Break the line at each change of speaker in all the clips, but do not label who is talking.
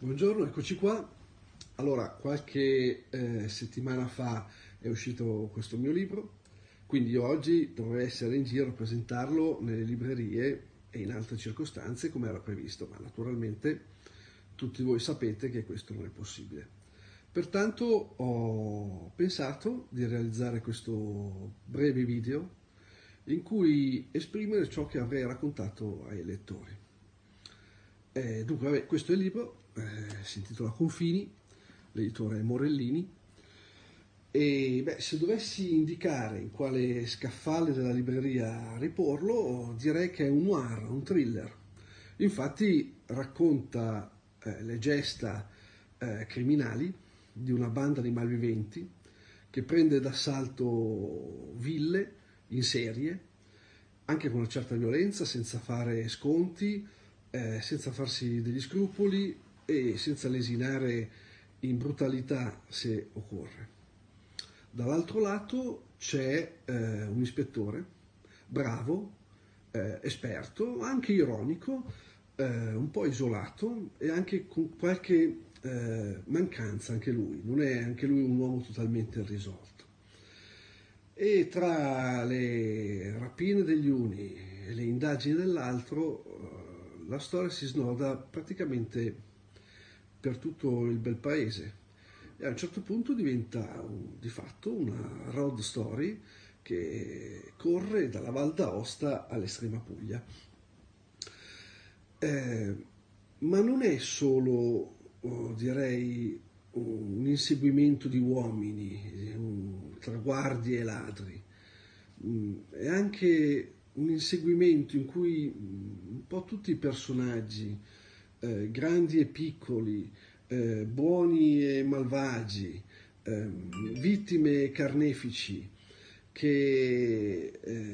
Buongiorno, eccoci qua. Allora, qualche eh, settimana fa è uscito questo mio libro, quindi oggi dovrei essere in giro a presentarlo nelle librerie e in altre circostanze come era previsto, ma naturalmente tutti voi sapete che questo non è possibile. Pertanto ho pensato di realizzare questo breve video in cui esprimere ciò che avrei raccontato ai lettori. Eh, dunque, vabbè, questo è il libro, eh, si intitola Confini, l'editore Morellini, e beh, se dovessi indicare in quale scaffale della libreria riporlo, direi che è un noir, un thriller. Infatti racconta eh, le gesta eh, criminali di una banda di malviventi che prende d'assalto ville in serie, anche con una certa violenza, senza fare sconti, eh, senza farsi degli scrupoli e senza lesinare in brutalità se occorre. Dall'altro lato c'è eh, un ispettore bravo, eh, esperto, anche ironico, eh, un po' isolato e anche con qualche eh, mancanza anche lui, non è anche lui un uomo totalmente irrisolto. E tra le rapine degli uni e le indagini dell'altro, la storia si snoda praticamente per tutto il bel paese e a un certo punto diventa di fatto una road story che corre dalla Val d'Aosta all'estrema Puglia. Eh, ma non è solo, oh, direi, un inseguimento di uomini un, tra guardie e ladri, mm, è anche un inseguimento in cui mm, un po' tutti i personaggi eh, grandi e piccoli, eh, buoni e malvagi, eh, vittime e carnefici, che eh,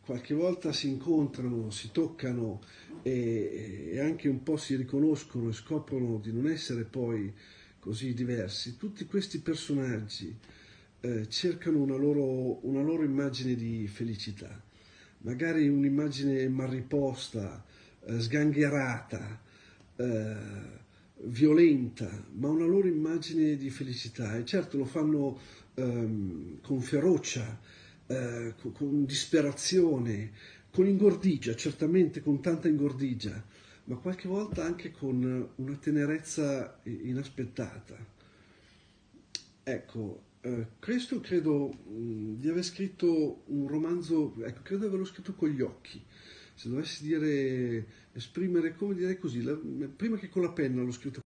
qualche volta si incontrano, si toccano e, e, anche un po' si riconoscono e scoprono di non essere poi così diversi. Tutti questi personaggi eh, cercano una loro, una loro immagine di felicità, magari un'immagine mal riposta, eh, sgangherata, eh, violenta, ma una loro immagine di felicità. E certo lo fanno ehm, con ferocia, eh, con disperazione, con ingordigia, certamente con tanta ingordigia, ma qualche volta anche con una tenerezza inaspettata. Ecco, eh, questo credo mh, di aver scritto un romanzo, ecco, credo di averlo scritto con gli occhi. Se dovessi dire, esprimere, come direi così, la, prima che con la penna l'ho scritto